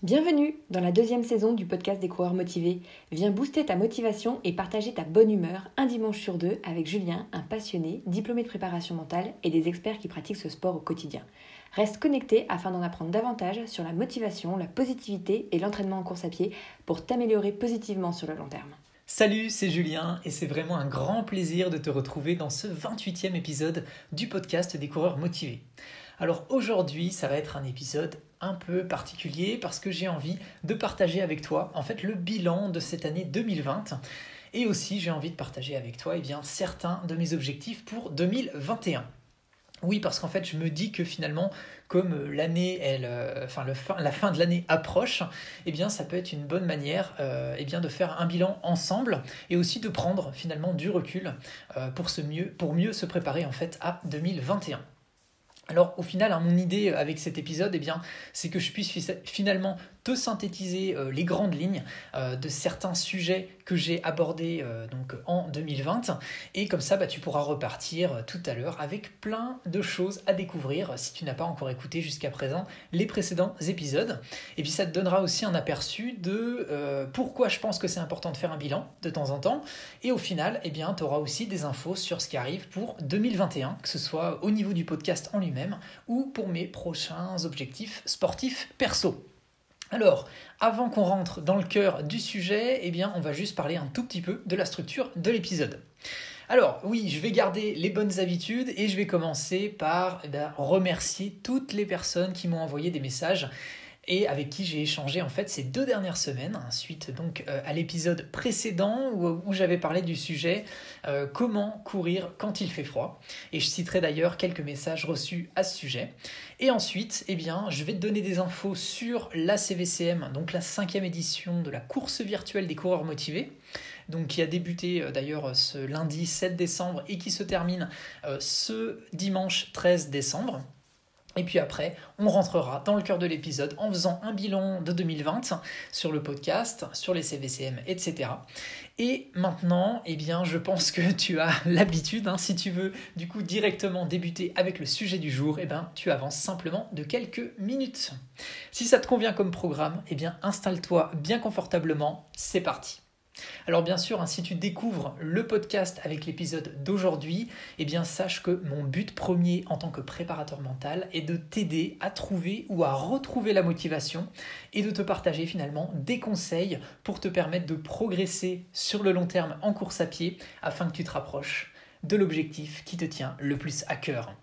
Bienvenue dans la deuxième saison du podcast des coureurs motivés. Viens booster ta motivation et partager ta bonne humeur un dimanche sur deux avec Julien, un passionné, diplômé de préparation mentale et des experts qui pratiquent ce sport au quotidien. Reste connecté afin d'en apprendre davantage sur la motivation, la positivité et l'entraînement en course à pied pour t'améliorer positivement sur le long terme. Salut, c'est Julien et c'est vraiment un grand plaisir de te retrouver dans ce 28e épisode du podcast des coureurs motivés. Alors aujourd'hui, ça va être un épisode un peu particulier parce que j'ai envie de partager avec toi en fait le bilan de cette année 2020 et aussi j'ai envie de partager avec toi eh bien, certains de mes objectifs pour 2021. Oui, parce qu'en fait, je me dis que finalement, comme l'année, elle, euh, enfin le fin, la fin de l'année approche, eh bien, ça peut être une bonne manière, euh, eh bien, de faire un bilan ensemble et aussi de prendre finalement du recul euh, pour, se mieux, pour mieux se préparer en fait à 2021. Alors au final, hein, mon idée avec cet épisode, eh c'est que je puisse finalement te synthétiser euh, les grandes lignes euh, de certains sujets que j'ai abordés euh, donc en 2020 et comme ça bah, tu pourras repartir tout à l'heure avec plein de choses à découvrir si tu n'as pas encore écouté jusqu'à présent les précédents épisodes. Et puis ça te donnera aussi un aperçu de pourquoi je pense que c'est important de faire un bilan de temps en temps. Et au final eh bien tu auras aussi des infos sur ce qui arrive pour 2021 que ce soit au niveau du podcast en lui-même ou pour mes prochains objectifs sportifs perso. Alors, avant qu'on rentre dans le cœur du sujet, eh bien, on va juste parler un tout petit peu de la structure de l'épisode. Alors oui, je vais garder les bonnes habitudes et je vais commencer par eh remercier toutes les personnes qui m'ont envoyé des messages et avec qui j'ai échangé en fait ces deux dernières semaines, suite donc euh, à l'épisode précédent où, j'avais parlé du sujet euh, comment courir quand il fait froid. Et je citerai d'ailleurs quelques messages reçus à ce sujet. Et ensuite, eh bien, je vais te donner des infos sur la CVCM, donc la cinquième édition de la course virtuelle des coureurs motivés donc qui a débuté euh, d'ailleurs ce lundi 7 décembre et qui se termine ce dimanche 13 décembre. Et puis après, on rentrera dans le cœur de l'épisode en faisant un bilan de 2020 sur le podcast, sur les CVCM, etc. Et maintenant, eh bien, je pense que tu as l'habitude, hein, si tu veux du coup directement débuter avec le sujet du jour, eh bien, tu avances simplement de quelques minutes. Si ça te convient comme programme, eh bien, installe-toi bien confortablement, c'est parti. Alors bien sûr, hein, si tu découvres le podcast avec l'épisode d'aujourd'hui, eh bien sache que mon but premier en tant que préparateur mental est de t'aider à trouver ou à retrouver la motivation et de te partager finalement des conseils pour te permettre de progresser sur le long terme en course à pied afin que tu te rapproches de l'objectif qui te tient le plus à cœur.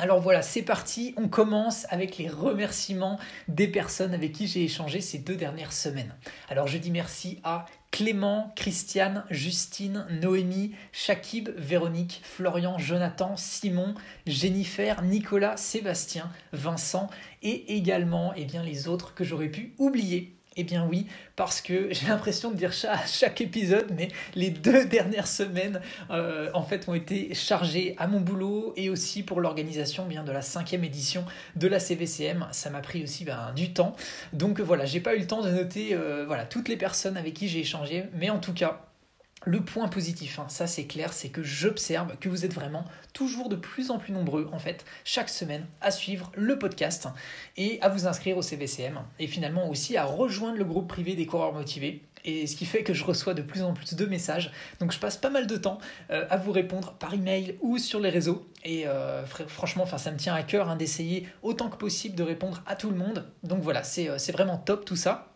Alors voilà, c'est parti, on commence avec les remerciements des personnes avec qui j'ai échangé ces deux dernières semaines. Alors je dis merci à Clément, Christiane, Justine, Noémie, Shakib, Véronique, Florian, Jonathan, Simon, Jennifer, Nicolas, Sébastien, Vincent et également eh bien, les autres que j'aurais pu oublier. Eh bien oui, parce que j'ai l'impression de dire ça à chaque épisode, mais les deux dernières semaines, euh, en fait, ont été chargées à mon boulot et aussi pour l'organisation bien de la cinquième édition de la CVCM. Ça m'a pris aussi ben, du temps. Donc voilà, j'ai pas eu le temps de noter euh, voilà, toutes les personnes avec qui j'ai échangé, mais en tout cas, le point positif, hein, ça c'est clair, c'est que j'observe que vous êtes vraiment toujours de plus en plus nombreux, en fait, chaque semaine à suivre le podcast et à vous inscrire au CVCM et finalement aussi à rejoindre le groupe privé des coureurs motivés. Et ce qui fait que je reçois de plus en plus de messages. Donc je passe pas mal de temps euh, à vous répondre par email ou sur les réseaux. Et euh, franchement, ça me tient à cœur hein, d'essayer autant que possible de répondre à tout le monde. Donc voilà, c'est euh, vraiment top tout ça.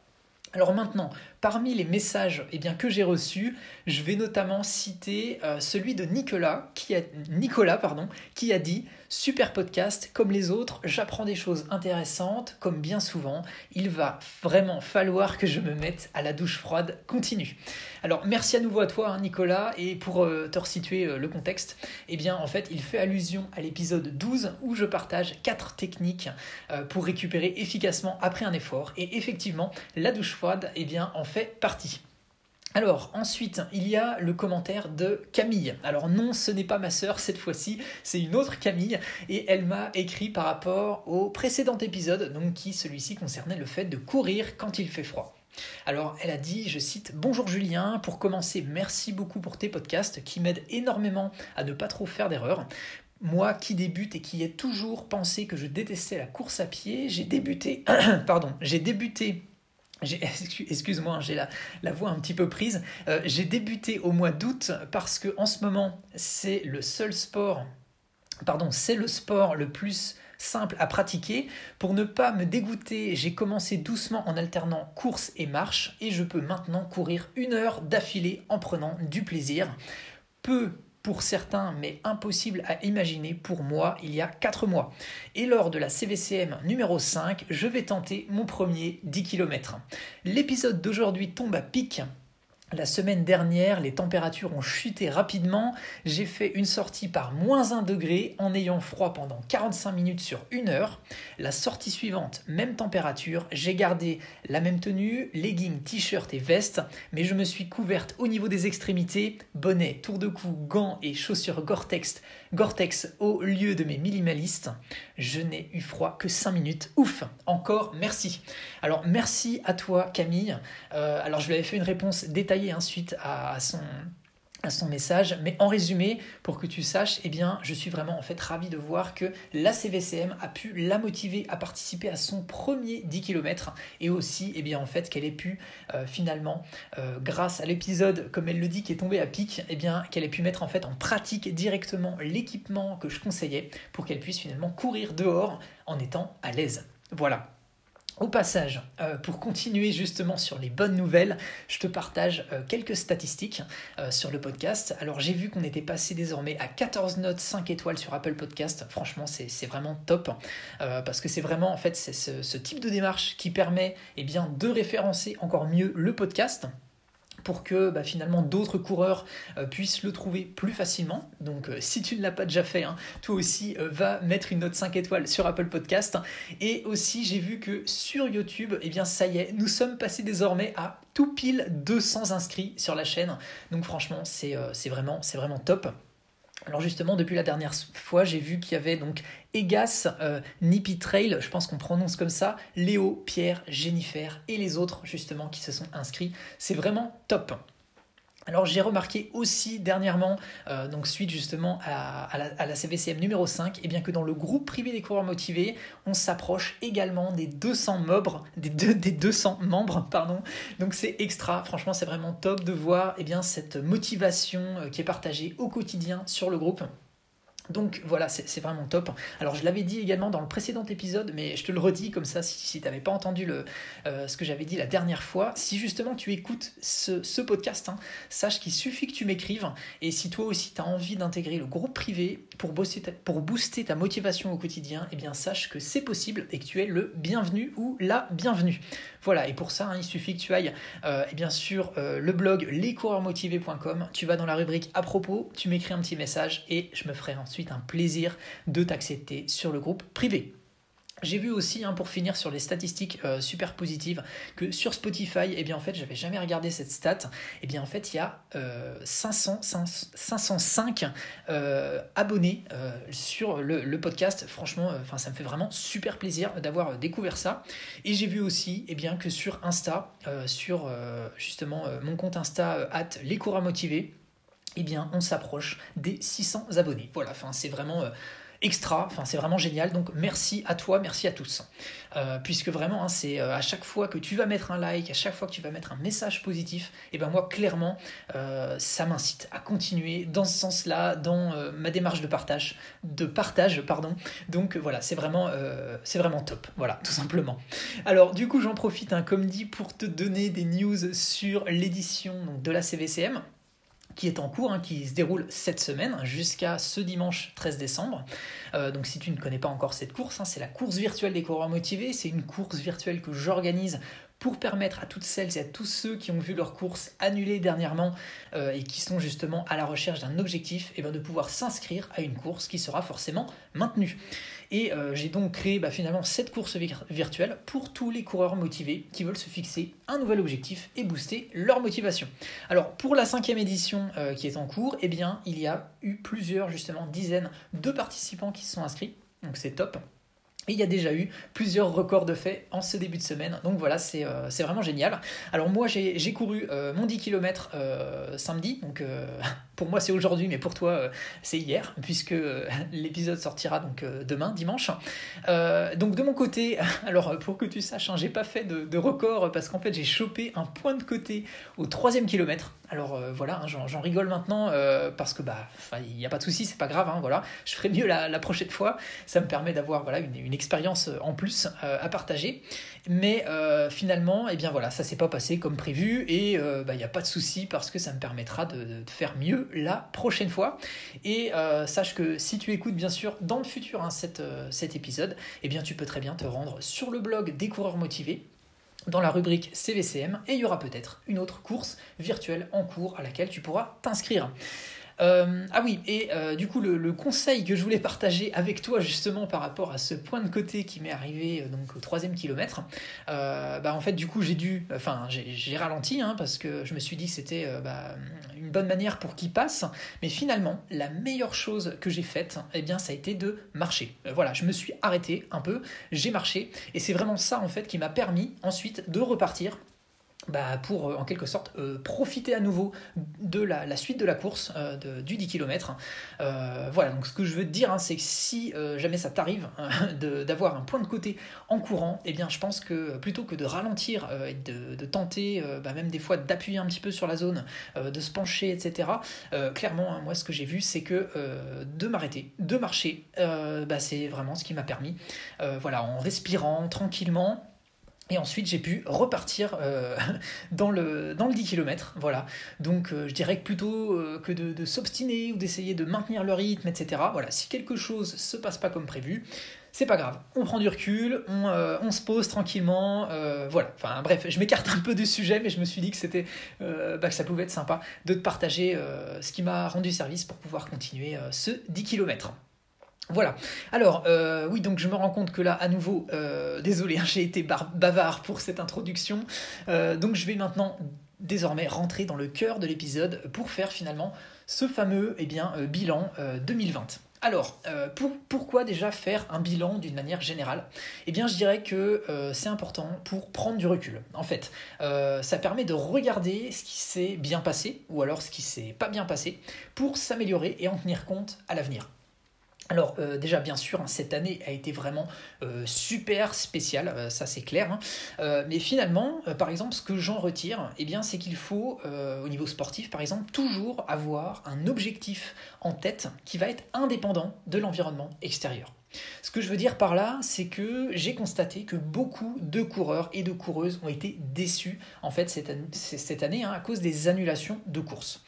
Alors maintenant, parmi les messages eh bien, que j'ai reçus, je vais notamment citer euh, celui de Nicolas qui, a, Nicolas, qui a dit Super podcast, comme les autres, j'apprends des choses intéressantes, comme bien souvent, il va vraiment falloir que je me mette à la douche froide. Continue. Alors merci à nouveau à toi hein, Nicolas, et pour euh, te resituer euh, le contexte, eh bien en fait il fait allusion à l'épisode 12 où je partage 4 techniques pour récupérer efficacement après un effort, et effectivement la douche froide, eh bien en fait partie. Alors ensuite, il y a le commentaire de Camille. Alors non, ce n'est pas ma sœur cette fois-ci, c'est une autre Camille et elle m'a écrit par rapport au précédent épisode, donc qui celui-ci concernait le fait de courir quand il fait froid. Alors elle a dit, je cite, Bonjour Julien, pour commencer, merci beaucoup pour tes podcasts qui m'aident énormément à ne pas trop faire d'erreurs. moi qui débute et qui ai toujours pensé que je détestais la course à pied, j'ai débuté, pardon, j'ai débuté Excuse-moi, j'ai la, la, voix un petit peu prise. Euh, j'ai débuté au mois d'août parce que en ce moment, c'est le seul sport, pardon, c'est le sport le plus simple à pratiquer. Pour ne pas me dégoûter, j'ai commencé doucement en alternant course et marche et je peux maintenant courir une heure d'affilée en prenant du plaisir. Peu pour certains, mais impossible à imaginer pour moi il y a 4 mois. Et lors de la CVCM numéro 5, je vais tenter mon premier 10 km. L'épisode d'aujourd'hui tombe à pic la semaine dernière, les températures ont chuté rapidement. J'ai fait une sortie par moins 1 degré en ayant froid pendant 45 minutes sur une heure. La sortie suivante, même température. J'ai gardé la même tenue, leggings, t-shirt et veste, mais je me suis couverte au niveau des extrémités, bonnet, tour de cou, gants et chaussures Gore-Tex Gore-Tex au lieu de mes minimalistes. Je n'ai eu froid que 5 minutes. Ouf Encore merci. Alors merci à toi Camille. Euh, alors je lui avais fait une réponse détaillée ensuite à son son message. Mais en résumé, pour que tu saches, eh bien, je suis vraiment en fait ravi de voir que la CVCM a pu la motiver à participer à son premier 10 km et aussi, eh bien, en fait, qu'elle ait pu euh, finalement, euh, grâce à l'épisode, comme elle le dit, qui est tombé à pic, eh bien, qu'elle ait pu mettre en fait en pratique directement l'équipement que je conseillais pour qu'elle puisse finalement courir dehors en étant à l'aise. Voilà. Au passage, euh, pour continuer justement sur les bonnes nouvelles, je te partage euh, quelques statistiques euh, sur le podcast. Alors j'ai vu qu'on était passé désormais à 14 notes 5 étoiles sur Apple Podcast. Franchement, c'est vraiment top parce que c'est vraiment en fait c'est ce, type de démarche qui permet eh bien, de référencer encore mieux le podcast pour que bah, finalement d'autres coureurs euh, puissent le trouver plus facilement. Donc euh, si tu ne l'as pas déjà fait, hein, toi aussi euh, va mettre une note 5 étoiles sur Apple Podcast. Et aussi j'ai vu que sur YouTube, eh bien ça y est, nous sommes passés désormais à tout pile 200 inscrits sur la chaîne. Donc franchement c'est vraiment, vraiment top. Alors justement, depuis la dernière fois, j'ai vu qu'il y avait donc Egas, euh, Nippy Trail, je pense qu'on prononce comme ça, Léo, Pierre, Jennifer et les autres justement qui se sont inscrits. C'est vraiment top. Alors j'ai remarqué aussi dernièrement, euh, donc suite justement à, la, CVCM numéro 5, et eh bien que dans le groupe privé des coureurs motivés, on s'approche également des 200 membres, des, des 200 membres, pardon. Donc c'est extra, franchement c'est vraiment top de voir et eh bien, cette motivation euh, qui est partagée au quotidien sur le groupe. Donc voilà, c'est vraiment top. Alors je l'avais dit également dans le précédent épisode, mais je te le redis comme ça si, tu n'avais pas entendu le, euh, ce que j'avais dit la dernière fois. Si justement tu écoutes ce, podcast, hein, sache qu'il suffit que tu m'écrives. Et si toi aussi tu as envie d'intégrer le groupe privé pour, pour booster ta motivation au quotidien, eh bien sache que c'est possible et que tu es le bienvenu ou la bienvenue. Voilà, et pour ça, hein, il suffit que tu ailles euh, eh bien sur euh, le blog lescoureursmotivés.com, tu vas dans la rubrique à propos, tu m'écris un petit message et je me ferai ensuite un plaisir de t'accepter sur le groupe privé. J'ai vu aussi, hein, pour finir sur les statistiques euh, super positives, que sur Spotify, eh bien en fait, j'avais jamais regardé cette stat. Eh bien en fait, il y a 500, 505 euh, abonnés euh, sur le, podcast. Franchement, ça me fait vraiment super plaisir d'avoir découvert ça. Et j'ai vu aussi, eh bien que sur Insta, sur justement mon compte Insta at les motivés, eh bien on s'approche des 600 abonnés. Voilà, enfin c'est vraiment extra, enfin c'est vraiment génial, donc merci à toi, merci à tous. Euh, puisque vraiment, hein, c'est euh, à chaque fois que tu vas mettre un like, à chaque fois que tu vas mettre un message positif, et ben moi clairement, euh, ça m'incite à continuer dans ce sens-là, dans ma démarche de partage, de partage, pardon. Donc voilà, c'est vraiment, c'est vraiment top, voilà, tout simplement. Alors du coup, j'en profite, hein, comme dit, pour te donner des news sur l'édition de la CVCM qui est en cours, hein, qui se déroule cette semaine jusqu'à ce dimanche 13 décembre. Euh, donc si tu ne connais pas encore cette course, hein, c'est la course virtuelle des coureurs motivés. C'est une course virtuelle que j'organise pour permettre à toutes celles et à tous ceux qui ont vu leur course annulée dernièrement euh, et qui sont justement à la recherche d'un objectif, eh ben de pouvoir s'inscrire à une course qui sera forcément maintenue. Et euh, j'ai donc créé bah, finalement cette course virtuelle pour tous les coureurs motivés qui veulent se fixer un nouvel objectif et booster leur motivation. Alors pour la cinquième édition euh, qui est en cours, eh bien il y a eu plusieurs justement dizaines de participants qui se sont inscrits, donc c'est top. Et il y a déjà eu plusieurs records de fait en ce début de semaine. Donc voilà, c'est euh, vraiment génial. Alors moi, j'ai couru euh, mon 10 km euh, samedi. Donc pour moi, c'est aujourd'hui, mais pour toi, c'est hier, puisque l'épisode sortira donc demain, dimanche. donc de mon côté, alors pour que tu saches, hein, j'ai pas fait de, record parce qu'en fait, j'ai chopé un point de côté au troisième kilomètre. Alors voilà, hein, j'en rigole maintenant parce que bah il n'y a pas de souci, c'est pas grave, hein, voilà. Je ferai mieux la, prochaine fois. Ça me permet d'avoir voilà une, expérience euh, en plus à partager. Mais finalement, eh bien voilà, ça s'est pas passé comme prévu et bah, il n'y a pas de souci parce que ça me permettra de, faire mieux la prochaine fois. Et sache que si tu écoutes bien sûr dans le futur hein, cet épisode, eh bien tu peux très bien te rendre sur le blog des coureurs motivés dans la rubrique CVCM et il y aura peut-être une autre course virtuelle en cours à laquelle tu pourras t'inscrire. Euh, ah oui, et euh, du coup, le, conseil que je voulais partager avec toi justement par rapport à ce point de côté qui m'est arrivé euh, donc au troisième kilomètre, bah en fait, du coup, j'ai dû, enfin, j'ai ralenti hein, parce que je me suis dit que c'était bah, une bonne manière pour qu'il passe, mais finalement, la meilleure chose que j'ai faite, eh bien, ça a été de marcher. voilà, je me suis arrêté un peu, j'ai marché, et c'est vraiment ça en fait qui m'a permis ensuite de repartir bah, pour euh, en quelque sorte euh, profiter à nouveau de la, suite de la course euh, du 10 km. voilà, donc ce que je veux te dire, hein, c'est que si jamais ça t'arrive hein, d'avoir un point de côté en courant, eh bien je pense que plutôt que de ralentir et de, tenter, bah, même des fois d'appuyer un petit peu sur la zone, de se pencher, etc., clairement, hein, moi ce que j'ai vu, c'est que de m'arrêter, de marcher, bah, c'est vraiment ce qui m'a permis, voilà, en respirant tranquillement, et ensuite, j'ai pu repartir euh, dans, le, dans le 10 km. Voilà. Donc, euh, je dirais que plutôt euh, que de, s'obstiner ou d'essayer de maintenir le rythme, etc. Voilà. Si quelque chose se passe pas comme prévu, c'est pas grave. On prend du recul, on, se pose tranquillement. voilà. Enfin, bref, je m'écarte un peu du sujet, mais je me suis dit que c'était, bah, que ça pouvait être sympa de te partager ce qui m'a rendu service pour pouvoir continuer ce 10 km. Voilà. Alors, euh, oui, donc je me rends compte que là, à nouveau, euh, désolé, hein, j'ai été bavard pour cette introduction. Euh, donc je vais maintenant, désormais, rentrer dans le cœur de l'épisode pour faire finalement ce fameux eh bilan 2020. Alors, pourquoi déjà faire un bilan d'une manière générale? Eh bien, je dirais que c'est important pour prendre du recul. En fait, ça permet de regarder ce qui s'est bien passé ou alors ce qui s'est pas bien passé pour s'améliorer et en tenir compte à l'avenir. Alors euh, déjà bien sûr, hein, cette année a été vraiment euh, super spéciale, euh, ça c'est clair. Hein. mais finalement, par exemple, ce que j'en retire, eh c'est qu'il faut, au niveau sportif par exemple, toujours avoir un objectif en tête qui va être indépendant de l'environnement extérieur. Ce que je veux dire par là, c'est que j'ai constaté que beaucoup de coureurs et de coureuses ont été déçus en fait cette année, hein, à cause des annulations de courses.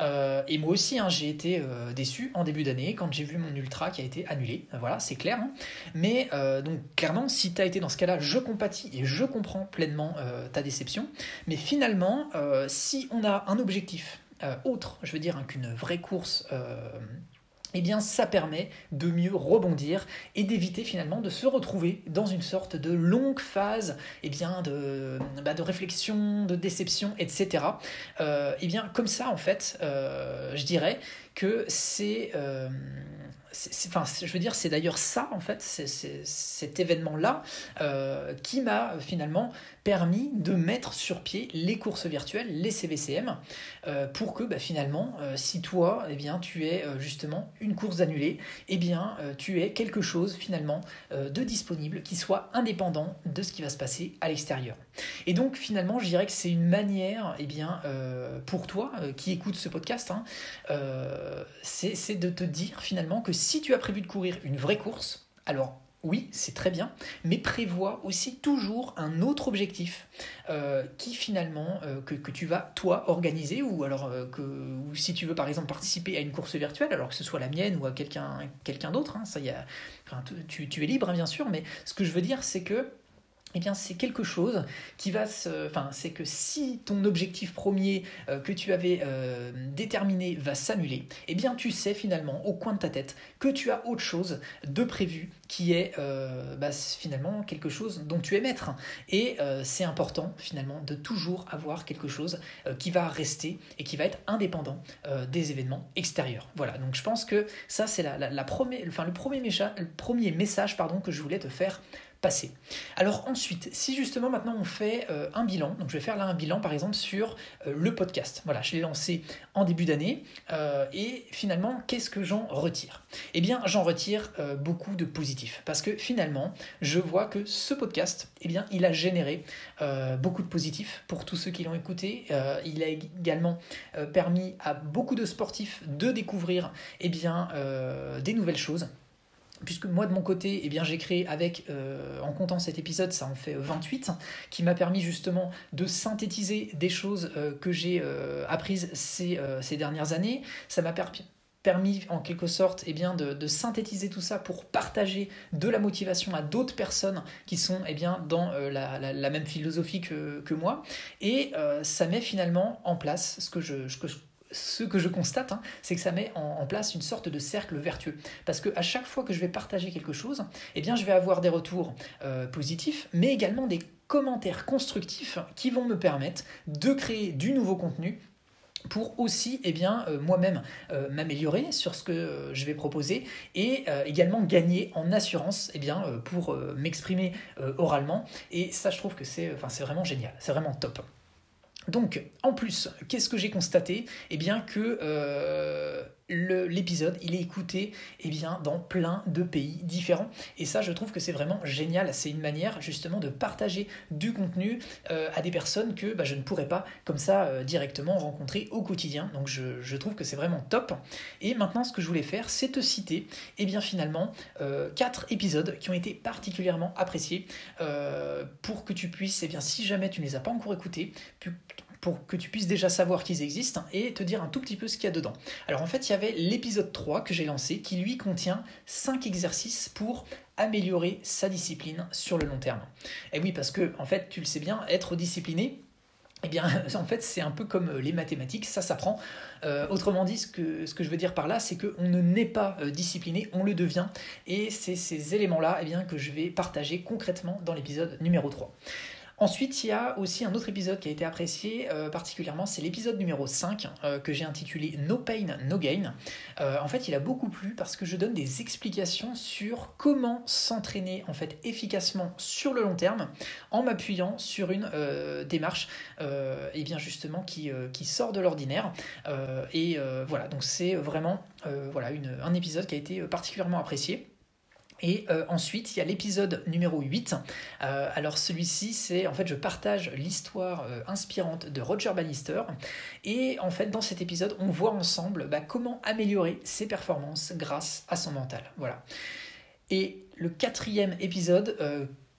Euh, et moi aussi, hein, j'ai été euh, déçu en début d'année quand j'ai vu mon ultra qui a été annulé. Voilà, c'est clair. Hein. Mais euh, donc clairement, si tu as été dans ce cas-là, je compatis et je comprends pleinement ta déception. Mais finalement, si on a un objectif autre, je veux dire, qu'une vraie course eh bien ça permet de mieux rebondir et d'éviter finalement de se retrouver dans une sorte de longue phase eh bien, de, bah, réflexion, de déception, etc. Euh, eh bien comme ça en fait, euh, je dirais que c'est... Euh, enfin, je veux dire, c'est d'ailleurs ça, en fait, cet événement-là qui m'a finalement permis de mettre sur pied les courses virtuelles, les CVCM, euh, pour que bah, finalement, euh, si toi, eh tu es justement une course annulée, eh tu es quelque chose finalement de disponible qui soit indépendant de ce qui va se passer à l'extérieur. Et donc, finalement, je dirais que c'est une manière, eh bien, pour toi qui écoutes ce podcast, hein, c'est de te dire finalement que si tu as prévu de courir une vraie course, alors oui, c'est très bien, mais prévois aussi toujours un autre objectif euh, qui finalement, euh, que, tu vas toi organiser, ou alors euh, que ou si tu veux par exemple participer à une course virtuelle, alors que ce soit la mienne ou à quelqu'un quelqu'un d'autre, hein, ça y a, tu, tu, es libre hein, bien sûr, mais ce que je veux dire c'est que eh bien, c'est quelque chose qui va se. Enfin, c'est que si ton objectif premier euh, que tu avais euh, déterminé va s'annuler, eh bien, tu sais finalement, au coin de ta tête, que tu as autre chose de prévu qui est euh, bah, finalement quelque chose dont tu es maître. Et c'est important finalement de toujours avoir quelque chose qui va rester et qui va être indépendant des événements extérieurs. Voilà, donc je pense que ça, c'est la, la, le, premier le premier message pardon, que je voulais te faire alors ensuite, si justement maintenant on fait euh, un bilan, donc je vais faire là un bilan par exemple sur euh, le podcast. Voilà, je l'ai lancé en début d'année euh, et finalement, qu'est-ce que j'en retire? Eh bien, j'en retire beaucoup de positifs parce que finalement, je vois que ce podcast, eh bien, il a généré beaucoup de positifs pour tous ceux qui l'ont écouté. il a également permis à beaucoup de sportifs de découvrir eh bien, des nouvelles choses puisque moi de mon côté, eh bien j'ai créé avec, euh, en comptant cet épisode, ça en fait 28, qui m'a permis justement de synthétiser des choses euh, que j'ai euh, apprises ces, dernières années. Ça m'a permis en quelque sorte eh bien, de, synthétiser tout ça pour partager de la motivation à d'autres personnes qui sont eh bien, dans la, même philosophie que, moi. Et ça met finalement en place ce que je ce que je constate, hein, c'est que ça met en, place une sorte de cercle vertueux. Parce que à chaque fois que je vais partager quelque chose, eh bien, je vais avoir des retours euh, positifs, mais également des commentaires constructifs qui vont me permettre de créer du nouveau contenu pour aussi eh bien euh, moi-même euh, m'améliorer sur ce que je vais proposer et également gagner en assurance eh bien pour m'exprimer oralement. Et ça je trouve que c'est vraiment génial. C'est vraiment top donc, en plus, qu'est-ce que j'ai constaté? Eh bien que euh, l'épisode, il est écouté eh bien, dans plein de pays différents. Et ça, je trouve que c'est vraiment génial. C'est une manière justement de partager du contenu euh, à des personnes que bah, je ne pourrais pas comme ça euh, directement rencontrer au quotidien. Donc je, trouve que c'est vraiment top. Et maintenant, ce que je voulais faire, c'est te citer eh bien, finalement quatre épisodes qui ont été particulièrement appréciés pour que tu puisses, eh bien, si jamais tu ne les as pas encore écoutés, pour que tu puisses déjà savoir qu'ils existent et te dire un tout petit peu ce qu'il y a dedans. Alors en fait, il y avait l'épisode 3 que j'ai lancé qui lui contient 5 exercices pour améliorer sa discipline sur le long terme. Et oui, parce que en fait, tu le sais bien, être discipliné, eh bien, en fait, c'est un peu comme les mathématiques, ça s'apprend. Euh, autrement dit, ce que, ce que je veux dire par là, c'est qu'on ne naît pas euh, discipliné, on le devient. Et c'est ces éléments-là eh bien, que je vais partager concrètement dans l'épisode numéro 3. Ensuite, il y a aussi un autre épisode qui a été apprécié euh, particulièrement, c'est l'épisode numéro 5 euh, que j'ai intitulé No Pain, No Gain. Euh, en fait, il a beaucoup plu parce que je donne des explications sur comment s'entraîner en fait efficacement sur le long terme en m'appuyant sur une démarche et bien justement qui, sort de l'ordinaire. et voilà, donc c'est vraiment voilà, un épisode qui a été particulièrement apprécié. Et euh, ensuite, il y a l'épisode numéro 8. Euh, alors celui-ci, c'est en fait, je partage l'histoire euh, inspirante de Roger Bannister. Et en fait, dans cet épisode, on voit ensemble bah, comment améliorer ses performances grâce à son mental. Voilà. Et le quatrième épisode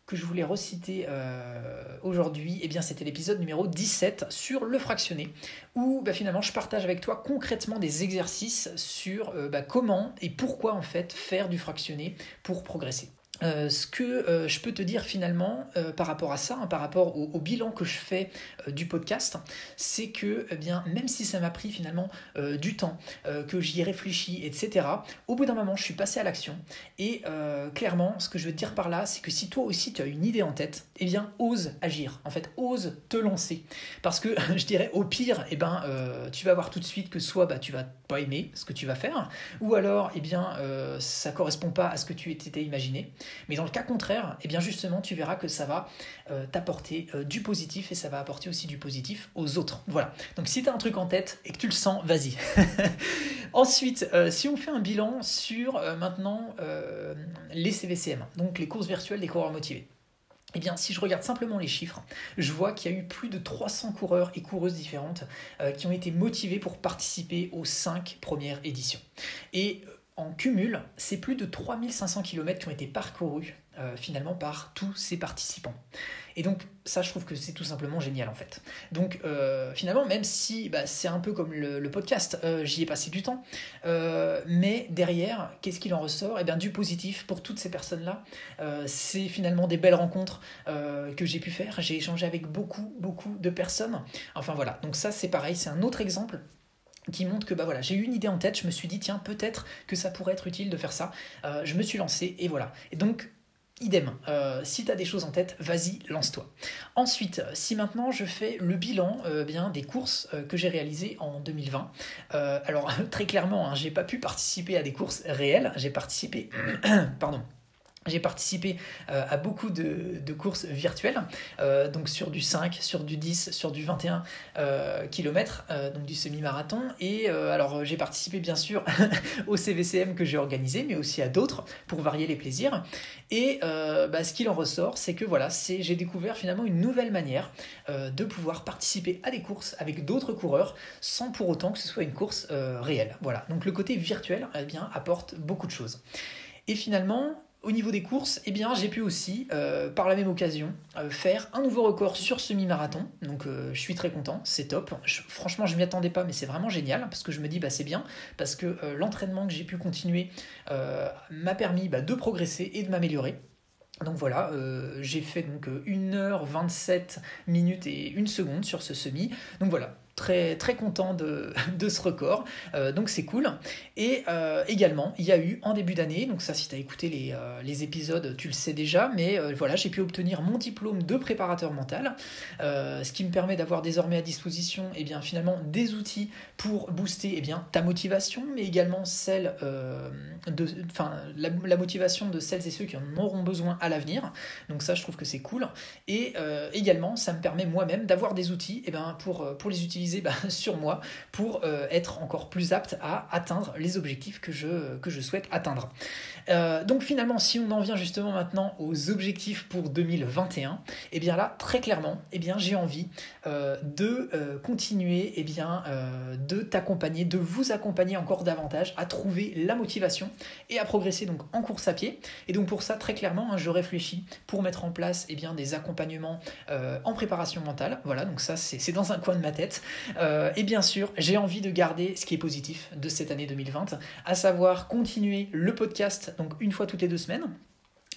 que je voulais reciter euh, aujourd'hui, eh c'était l'épisode numéro 17 sur le fractionné, où bah, finalement je partage avec toi concrètement des exercices sur euh, bah, comment et pourquoi en fait faire du fractionné pour progresser. Euh, ce que euh, je peux te dire finalement euh, par rapport à ça, hein, par rapport au, bilan que je fais du podcast, c'est que eh bien, même si ça m'a pris finalement du temps, que j'y ai réfléchi, etc., au bout d'un moment, je suis passé à l'action. Et clairement, ce que je veux te dire par là, c'est que si toi aussi tu as une idée en tête, eh bien, ose agir. En fait, ose te lancer. Parce que je dirais, au pire, eh ben, tu vas voir tout de suite que soit bah, tu vas pas aimer ce que tu vas faire, ou alors, eh bien, ça correspond pas à ce que tu t'étais imaginé. Mais dans le cas contraire, eh bien justement, tu verras que ça va euh, t'apporter euh, du positif et ça va apporter aussi du positif aux autres. Voilà. Donc si tu as un truc en tête et que tu le sens, vas-y. Ensuite, euh, si on fait un bilan sur maintenant les CVCM, donc les courses virtuelles des coureurs motivés. Eh bien, si je regarde simplement les chiffres, je vois qu'il y a eu plus de 300 coureurs et coureuses différentes qui ont été motivés pour participer aux 5 premières éditions. En cumul, c'est plus de 3500 km qui ont été parcourus finalement par tous ces participants. Et donc ça, je trouve que c'est tout simplement génial en fait. Donc euh, finalement, même si bah, c'est un peu comme le, podcast, euh, j'y ai passé du temps, euh, mais derrière, qu'est-ce qu'il en ressort? Eh bien du positif pour toutes ces personnes-là. c'est finalement des belles rencontres que j'ai pu faire. J'ai échangé avec beaucoup, beaucoup de personnes. Enfin voilà, donc ça c'est pareil, c'est un autre exemple qui montre que bah voilà, j'ai eu une idée en tête, je me suis dit tiens peut-être que ça pourrait être utile de faire ça. je me suis lancé et voilà. Et donc Idem, euh, si tu as des choses en tête, vas-y, lance-toi. Ensuite, si maintenant je fais le bilan euh, bien des courses euh, que j'ai réalisées en 2020, alors très clairement, hein, j'ai pas pu participer à des courses réelles, j'ai participé, pardon, j'ai participé euh, à beaucoup de, courses virtuelles, euh, donc sur du 5, sur du 10, sur du 21 euh, km, donc du semi-marathon. Et alors j'ai participé bien sûr au CVCM que j'ai organisé, mais aussi à d'autres pour varier les plaisirs. Et bah, ce qu'il en ressort, c'est que voilà, j'ai découvert finalement une nouvelle manière de pouvoir participer à des courses avec d'autres coureurs sans pour autant que ce soit une course réelle. Voilà, donc le côté virtuel eh bien, apporte beaucoup de choses. Et finalement, au niveau des courses, eh j'ai pu aussi, euh, par la même occasion, euh, faire un nouveau record sur semi-marathon. Donc, euh, je suis très content, c'est top. franchement, je m'y attendais pas, mais c'est vraiment génial parce que je me dis, bah, c'est bien parce que l'entraînement que j'ai pu continuer m'a permis bah, de progresser et de m'améliorer. Donc voilà, j'ai fait donc 1h27 minutes et 1 seconde sur ce semi. Donc voilà, très, très content de, de ce record, euh, donc c'est cool. Et euh, également, il y a eu en début d'année, donc ça si tu as écouté les, euh, les, épisodes, tu le sais déjà, mais voilà, j'ai pu obtenir mon diplôme de préparateur mental, ce qui me permet d'avoir désormais à disposition et eh bien, finalement des outils pour booster et eh bien, ta motivation, mais également celle de, enfin, la, motivation de celles et ceux qui en auront besoin à l'avenir. Donc ça, je trouve que c'est cool. Et également, ça me permet moi-même d'avoir des outils et eh bien, pour, pour les utiliser bah, sur moi pour euh, être encore plus apte à atteindre les objectifs que je, que je souhaite atteindre. Euh, donc finalement, si on en vient justement maintenant aux objectifs pour 2021, et eh bien là, très clairement, eh bien j'ai envie euh, de continuer, eh bien de t'accompagner, de vous accompagner encore davantage à trouver la motivation et à progresser donc en course à pied. Et donc pour ça, très clairement, hein, je réfléchis pour mettre en place et bien des accompagnements en préparation mentale. Voilà, donc ça c'est dans un coin de ma tête. Euh, et bien sûr, j'ai envie de garder ce qui est positif de cette année 2020, à savoir continuer le podcast donc une fois toutes les deux semaines.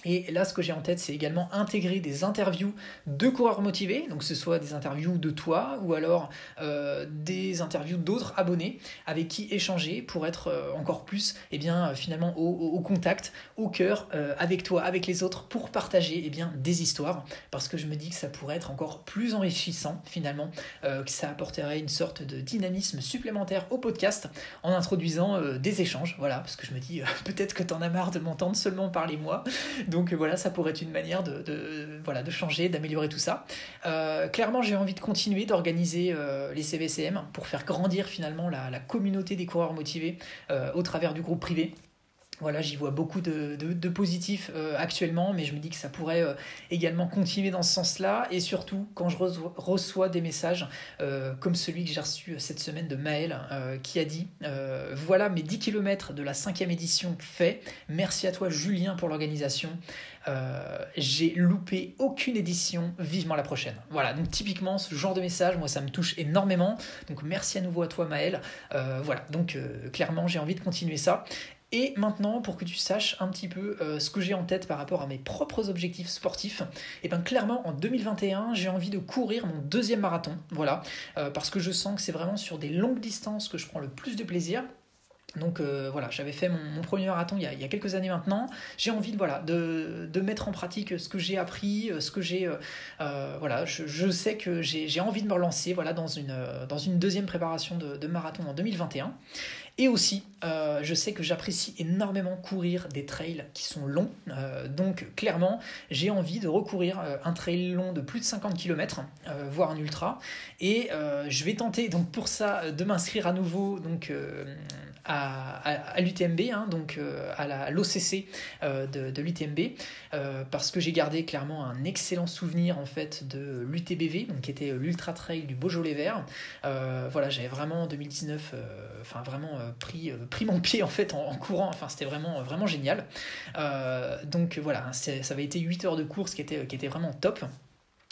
Et là, ce que j'ai en tête, c'est également intégrer des interviews de coureurs motivés, donc ce soit des interviews de toi ou alors euh, des interviews d'autres abonnés avec qui échanger pour être euh, encore plus, et eh bien, finalement, au, contact, au cœur, euh, avec toi, avec les autres, pour partager et eh bien, des histoires, parce que je me dis que ça pourrait être encore plus enrichissant, finalement, que ça apporterait une sorte de dynamisme supplémentaire au podcast en introduisant des échanges, voilà, parce que je me dis, peut-être que tu en as marre de m'entendre seulement parler moi. Donc voilà, ça pourrait être une manière de, changer, d'améliorer tout ça. Euh, clairement, j'ai envie de continuer d'organiser euh, les CVCM pour faire grandir finalement la, communauté des coureurs motivés euh, au travers du groupe privé. Voilà, j'y vois beaucoup de, de, positifs euh, actuellement, mais je me dis que ça pourrait euh, également continuer dans ce sens-là. Et surtout, quand je reçois, des messages euh, comme celui que j'ai reçu cette semaine de Maël, qui a dit Voilà mes 10 km de la cinquième édition fait. Merci à toi, Julien, pour l'organisation. j'ai loupé aucune édition, vivement la prochaine. Voilà, donc typiquement, ce genre de message, moi, ça me touche énormément. Donc merci à nouveau à toi, Maël. voilà, donc clairement, j'ai envie de continuer ça. Et maintenant, pour que tu saches un petit peu euh, ce que j'ai en tête par rapport à mes propres objectifs sportifs, et eh bien clairement en 2021, j'ai envie de courir mon deuxième marathon, voilà, euh, parce que je sens que c'est vraiment sur des longues distances que je prends le plus de plaisir. Donc euh, voilà, j'avais fait mon, premier marathon il y, a, quelques années maintenant. J'ai envie de, voilà, de, mettre en pratique ce que j'ai appris, ce que j'ai... voilà, je, sais que j'ai envie de me relancer voilà, dans, une, dans une deuxième préparation de, de marathon en 2021. Et aussi, euh, je sais que j'apprécie énormément courir des trails qui sont longs. Euh, donc clairement, j'ai envie de recourir euh, un trail long de plus de 50 km, voire un ultra. Et je vais tenter donc pour ça de m'inscrire à nouveau donc, à, l'UTMB, hein, donc euh, à l'OCC euh, de, l'UTMB, parce que j'ai gardé clairement un excellent souvenir en fait de l'UTBV, donc qui était l'Ultra Trail du Beaujolais Vert. voilà, j'avais vraiment en 2019, enfin vraiment pris, mon pied en fait en, courant, enfin c'était vraiment, génial. donc voilà, ça avait été 8 heures de course qui qui était vraiment top.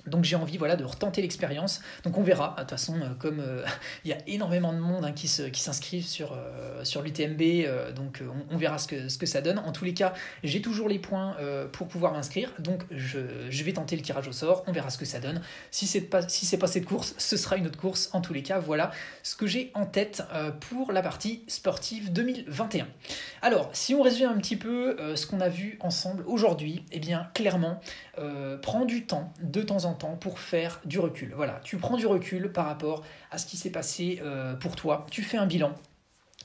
Donc j'ai envie voilà, de retenter l'expérience. Donc on verra. De toute façon, euh, comme euh, il y a énormément de monde hein, qui s'inscrivent qui sur, euh, sur l'UTMB, donc on, verra ce que, ce que ça donne. En tous les cas, j'ai toujours les points pour pouvoir m'inscrire. Donc je, je, vais tenter le tirage au sort. On verra ce que ça donne. Si c'est pas, si pas cette course, ce sera une autre course. En tous les cas, voilà ce que j'ai en tête pour la partie sportive 2021. Alors, si on résume un petit peu ce qu'on a vu ensemble aujourd'hui, eh bien clairement, prends du temps de temps en temps temps pour faire du recul. Voilà, tu prends du recul par rapport à ce qui s'est passé euh, pour toi, tu fais un bilan.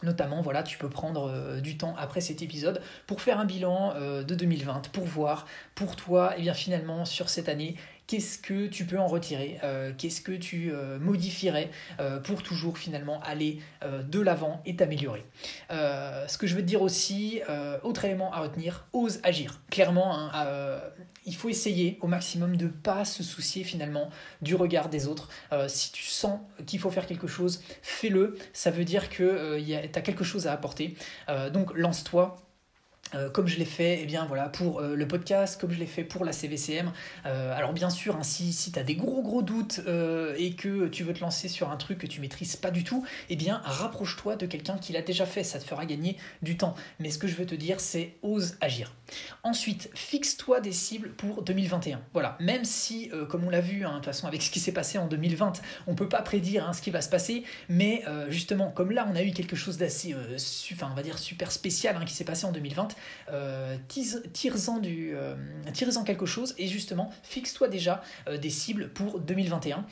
Notamment, voilà, tu peux prendre euh, du temps après cet épisode pour faire un bilan euh, de 2020, pour voir pour toi, et eh bien finalement sur cette année, qu'est-ce que tu peux en retirer, euh, qu'est-ce que tu euh, modifierais euh, pour toujours finalement aller de l'avant et t'améliorer. ce que je veux te dire aussi, autre élément à retenir, ose agir. Clairement, hein, il faut essayer au maximum de ne pas se soucier finalement du regard des autres. si tu sens qu'il faut faire quelque chose, fais-le. Ça veut dire que tu as quelque chose à apporter. donc lance-toi euh, comme je l'ai fait eh bien, voilà, pour euh, le podcast, comme je l'ai fait pour la CVCM. Euh, alors bien sûr, hein, si, si tu as des gros gros doutes et que tu veux te lancer sur un truc que tu maîtrises pas du tout, eh bien rapproche-toi de quelqu'un qui l'a déjà fait, ça te fera gagner du temps. Mais ce que je veux te dire, c'est ose agir. Ensuite, fixe-toi des cibles pour 2021. Voilà, même si, comme on l'a vu, hein, de toute façon avec ce qui s'est passé en 2020, on peut pas prédire hein, ce qui va se passer, mais justement, comme là on a eu quelque chose d'assez, enfin on va dire super spécial qui s'est passé en 2020, euh, tire-en euh, quelque chose et justement fixe-toi déjà euh, des cibles pour 2021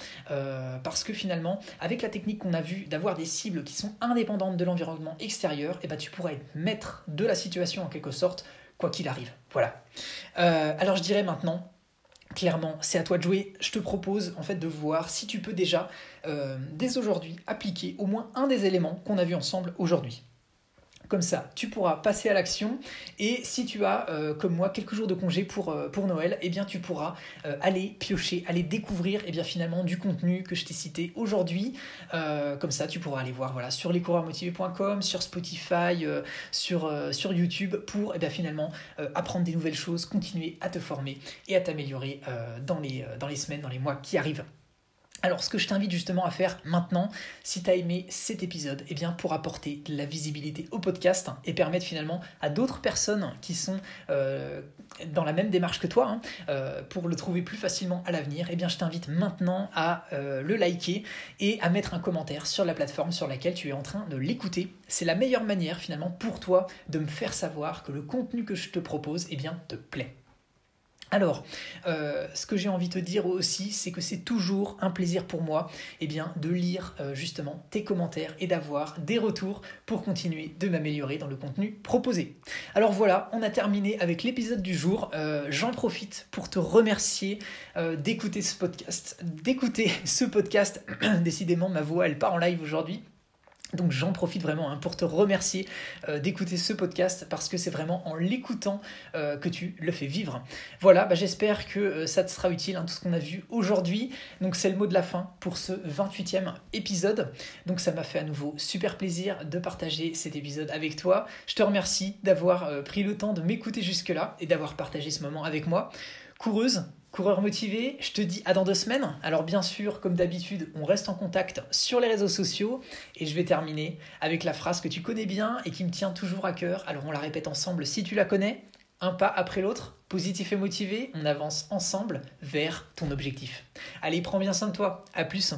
parce que finalement avec la technique qu'on a vue d'avoir des cibles qui sont indépendantes de l'environnement extérieur et eh ben, tu pourras être maître de la situation en quelque sorte quoi qu'il arrive voilà alors je dirais maintenant Clairement, c'est à toi de jouer. Je te propose en fait de voir si tu peux déjà, dès aujourd'hui, appliquer au moins un des éléments qu'on a vu ensemble aujourd'hui. Comme ça, tu pourras passer à l'action. Et si tu as, euh, comme moi, quelques jours de congé pour, euh, Noël, eh bien, tu pourras euh, aller piocher, aller découvrir eh finalement du contenu que je t'ai cité aujourd'hui. comme ça, tu pourras aller voir sur lescoureursmotivés.com, sur Spotify, sur, YouTube pour eh bien, finalement apprendre des nouvelles choses, continuer à te former et à t'améliorer dans les semaines, dans les mois qui arrivent. Alors, ce que je t'invite justement à faire maintenant, si tu as aimé cet épisode, eh bien pour apporter de la visibilité au podcast et permettre finalement à d'autres personnes qui sont euh, dans la même démarche que toi, hein, euh, pour le trouver plus facilement à l'avenir, eh bien je t'invite maintenant à euh, le liker et à mettre un commentaire sur la plateforme sur laquelle tu es en train de l'écouter. C'est la meilleure manière finalement pour toi de me faire savoir que le contenu que je te propose, eh te plaît. Alors, euh, ce que j'ai envie de te dire aussi, c'est que c'est toujours un plaisir pour moi eh de lire euh, justement tes commentaires et d'avoir des retours pour continuer de m'améliorer dans le contenu proposé. Alors voilà, on a terminé avec l'épisode du jour. Euh, j'en profite pour te remercier d'écouter ce podcast, d'écouter ce podcast. Décidément, ma voix, elle part en live aujourd'hui. Donc j'en profite vraiment hein, pour te remercier euh, d'écouter ce podcast parce que c'est vraiment en l'écoutant euh, que tu le fais vivre. Voilà, bah, j'espère que euh, ça te sera utile, hein, tout ce qu'on a vu aujourd'hui. Donc c'est le mot de la fin pour ce 28e épisode. Donc ça m'a fait à nouveau super plaisir de partager cet épisode avec toi. Je te remercie d'avoir pris le temps de m'écouter jusque-là et d'avoir partagé ce moment avec moi. Coureuse, Coureur motivé, je te dis à dans deux semaines. Alors bien sûr, comme d'habitude, on reste en contact sur les réseaux sociaux et je vais terminer avec la phrase que tu connais bien et qui me tient toujours à cœur. Alors on la répète ensemble si tu la connais. Un pas après l'autre, positif et motivé, on avance ensemble vers ton objectif. Allez, prends bien soin de toi. À plus.